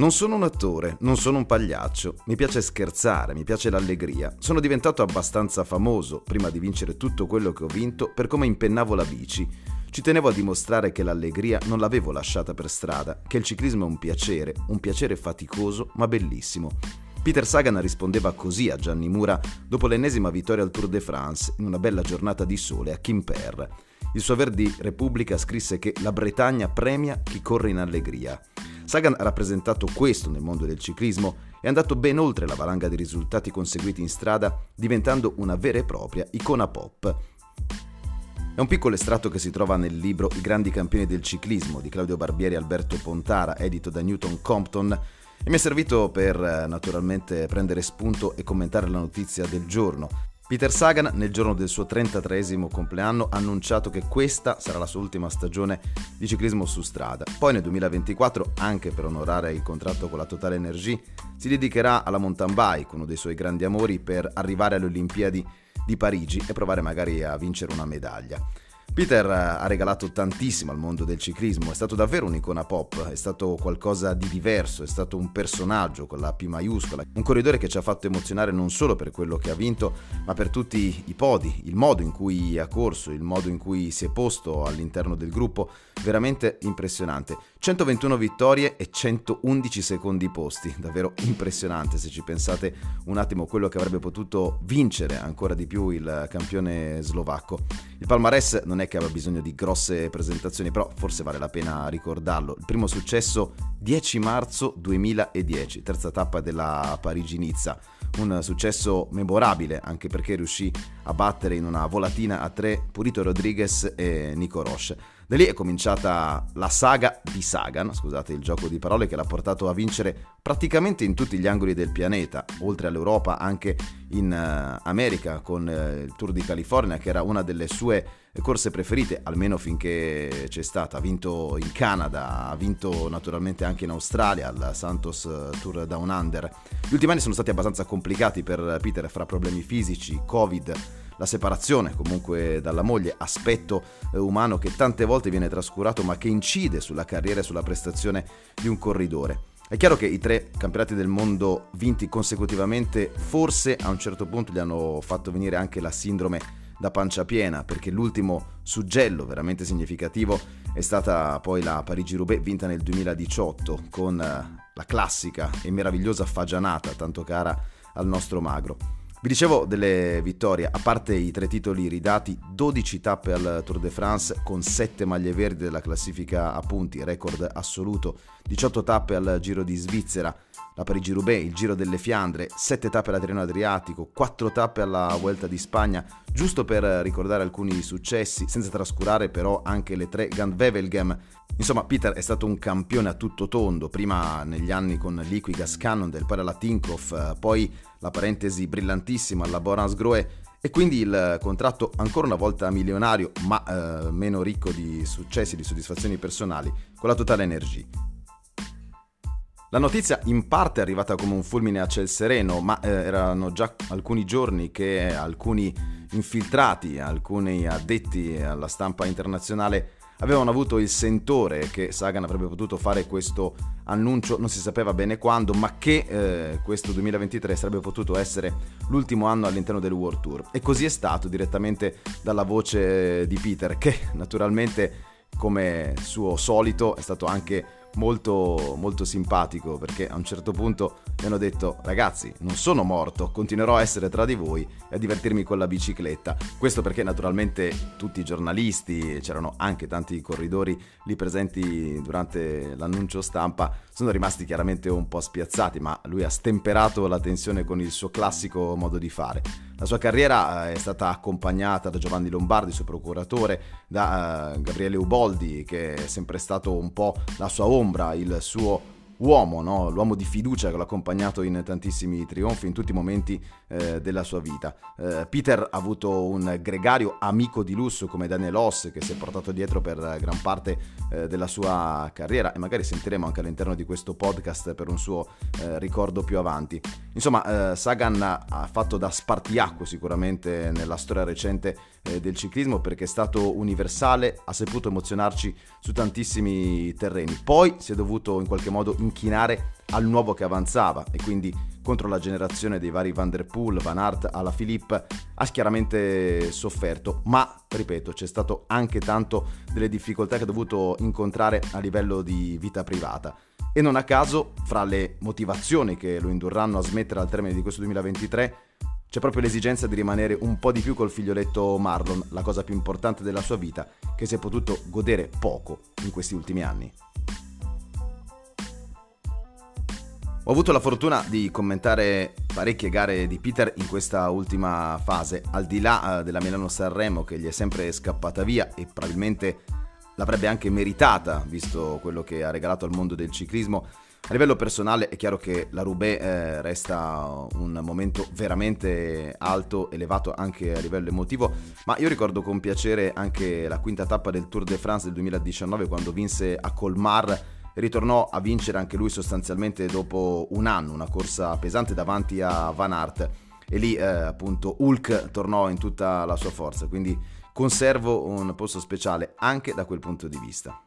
Non sono un attore, non sono un pagliaccio, mi piace scherzare, mi piace l'allegria. Sono diventato abbastanza famoso, prima di vincere tutto quello che ho vinto, per come impennavo la bici. Ci tenevo a dimostrare che l'allegria non l'avevo lasciata per strada, che il ciclismo è un piacere, un piacere faticoso ma bellissimo. Peter Sagan rispondeva così a Gianni Mura dopo l'ennesima vittoria al Tour de France in una bella giornata di sole a Quimper. Il suo Verdi Repubblica scrisse che la Bretagna premia chi corre in allegria. Sagan ha rappresentato questo nel mondo del ciclismo e è andato ben oltre la valanga di risultati conseguiti in strada, diventando una vera e propria icona pop. È un piccolo estratto che si trova nel libro I grandi campioni del ciclismo di Claudio Barbieri e Alberto Pontara, edito da Newton Compton, e mi è servito per eh, naturalmente prendere spunto e commentare la notizia del giorno, Peter Sagan nel giorno del suo 33 compleanno ha annunciato che questa sarà la sua ultima stagione di ciclismo su strada. Poi nel 2024, anche per onorare il contratto con la Total Energy, si dedicherà alla mountain bike, uno dei suoi grandi amori, per arrivare alle Olimpiadi di Parigi e provare magari a vincere una medaglia. Peter ha regalato tantissimo al mondo del ciclismo, è stato davvero un'icona pop, è stato qualcosa di diverso, è stato un personaggio con la P maiuscola, un corridore che ci ha fatto emozionare non solo per quello che ha vinto, ma per tutti i podi, il modo in cui ha corso, il modo in cui si è posto all'interno del gruppo, veramente impressionante. 121 vittorie e 111 secondi posti, davvero impressionante se ci pensate un attimo quello che avrebbe potuto vincere ancora di più il campione slovacco. Il palmarès non è che aveva bisogno di grosse presentazioni, però forse vale la pena ricordarlo. Il primo successo 10 marzo 2010, terza tappa della Parigi-Nizza. Un successo memorabile anche perché riuscì a battere in una volatina a tre Purito Rodriguez e Nico Roche. Da lì è cominciata la saga di Sagan, scusate il gioco di parole, che l'ha portato a vincere praticamente in tutti gli angoli del pianeta, oltre all'Europa anche in uh, America con uh, il Tour di California, che era una delle sue corse preferite, almeno finché c'è stata. Ha vinto in Canada, ha vinto naturalmente anche in Australia al Santos eh, Tour Down Under. Gli ultimi anni sono stati abbastanza complicati per Peter fra problemi fisici, Covid la separazione comunque dalla moglie, aspetto eh, umano che tante volte viene trascurato ma che incide sulla carriera e sulla prestazione di un corridore. È chiaro che i tre campionati del mondo vinti consecutivamente forse a un certo punto gli hanno fatto venire anche la sindrome da pancia piena, perché l'ultimo suggello veramente significativo è stata poi la Parigi-Roubaix vinta nel 2018 con eh, la classica e meravigliosa fagianata tanto cara al nostro magro. Vi dicevo delle vittorie, a parte i tre titoli ridati, 12 tappe al Tour de France con 7 maglie verdi della classifica a punti, record assoluto, 18 tappe al Giro di Svizzera, la Parigi-Roubaix, il Giro delle Fiandre, 7 tappe alla Tirreno Adriatico, 4 tappe alla Vuelta di Spagna, giusto per ricordare alcuni successi, senza trascurare però anche le tre Gand-Wevelgem. Insomma, Peter è stato un campione a tutto tondo, prima negli anni con Liquigas Cannondale, poi alla Tinkoff, poi la parentesi brillantissima alla Borans Groe e quindi il contratto ancora una volta milionario ma eh, meno ricco di successi e di soddisfazioni personali con la Total Energy. La notizia in parte è arrivata come un fulmine a ciel sereno, ma eh, erano già alcuni giorni che alcuni infiltrati, alcuni addetti alla stampa internazionale avevano avuto il sentore che Sagan avrebbe potuto fare questo annuncio, non si sapeva bene quando, ma che eh, questo 2023 sarebbe potuto essere l'ultimo anno all'interno del World Tour. E così è stato direttamente dalla voce di Peter, che naturalmente come suo solito è stato anche molto, molto simpatico perché a un certo punto mi hanno detto ragazzi non sono morto, continuerò a essere tra di voi e a divertirmi con la bicicletta. Questo perché naturalmente tutti i giornalisti, c'erano anche tanti corridori lì presenti durante l'annuncio stampa, sono rimasti chiaramente un po' spiazzati, ma lui ha stemperato la tensione con il suo classico modo di fare. La sua carriera eh, è stata accompagnata da Giovanni Lombardi, suo procuratore, da uh, Gabriele Uboldi, che è sempre stato un po' la sua ombra, il suo uomo, no? l'uomo di fiducia che l'ha accompagnato in tantissimi trionfi, in tutti i momenti eh, della sua vita. Eh, Peter ha avuto un gregario amico di lusso come Daniel Oss che si è portato dietro per gran parte eh, della sua carriera e magari sentiremo anche all'interno di questo podcast per un suo eh, ricordo più avanti. Insomma, eh, Sagan ha fatto da spartiacque sicuramente nella storia recente eh, del ciclismo perché è stato universale, ha saputo emozionarci su tantissimi terreni. Poi si è dovuto in qualche modo inchinare al nuovo che avanzava e quindi contro la generazione dei vari Van Der Poel, Van Aert, alla Philippe ha chiaramente sofferto, ma ripeto c'è stato anche tanto delle difficoltà che ha dovuto incontrare a livello di vita privata. E non a caso, fra le motivazioni che lo indurranno a smettere al termine di questo 2023, c'è proprio l'esigenza di rimanere un po' di più col figlioletto Marlon, la cosa più importante della sua vita, che si è potuto godere poco in questi ultimi anni. Ho avuto la fortuna di commentare parecchie gare di Peter in questa ultima fase, al di là eh, della Milano-Sanremo che gli è sempre scappata via e probabilmente l'avrebbe anche meritata, visto quello che ha regalato al mondo del ciclismo. A livello personale è chiaro che la Roubaix eh, resta un momento veramente alto, elevato anche a livello emotivo, ma io ricordo con piacere anche la quinta tappa del Tour de France del 2019 quando vinse a Colmar ritornò a vincere anche lui sostanzialmente dopo un anno, una corsa pesante davanti a Van Aert e lì eh, appunto Hulk tornò in tutta la sua forza, quindi conservo un posto speciale anche da quel punto di vista.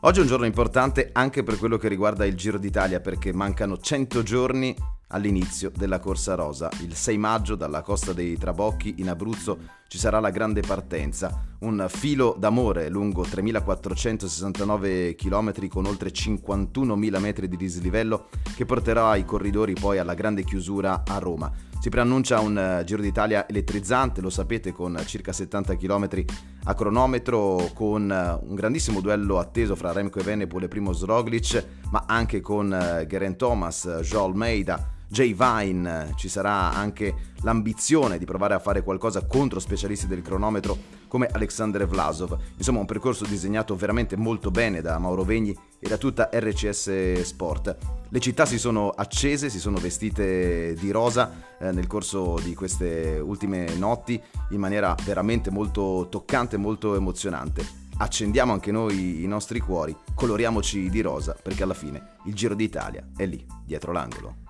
Oggi è un giorno importante anche per quello che riguarda il Giro d'Italia perché mancano 100 giorni all'inizio della corsa rosa. Il 6 maggio dalla costa dei Trabocchi in Abruzzo ci sarà la grande partenza, un filo d'amore lungo 3469 km con oltre 51.000 metri di dislivello che porterà i corridori poi alla grande chiusura a Roma. Si preannuncia un eh, Giro d'Italia elettrizzante, lo sapete, con circa 70 km a cronometro, con eh, un grandissimo duello atteso fra Remco Evenepoel e Primo Roglic, ma anche con eh, Geraint Thomas, Joel Meida, Jay Vine, ci sarà anche l'ambizione di provare a fare qualcosa contro specialisti del cronometro come Alexander Vlasov. Insomma, un percorso disegnato veramente molto bene da Mauro Vegni e da tutta RCS Sport. Le città si sono accese, si sono vestite di rosa eh, nel corso di queste ultime notti in maniera veramente molto toccante, molto emozionante accendiamo anche noi i nostri cuori, coloriamoci di rosa perché alla fine il Giro d'Italia è lì, dietro l'angolo.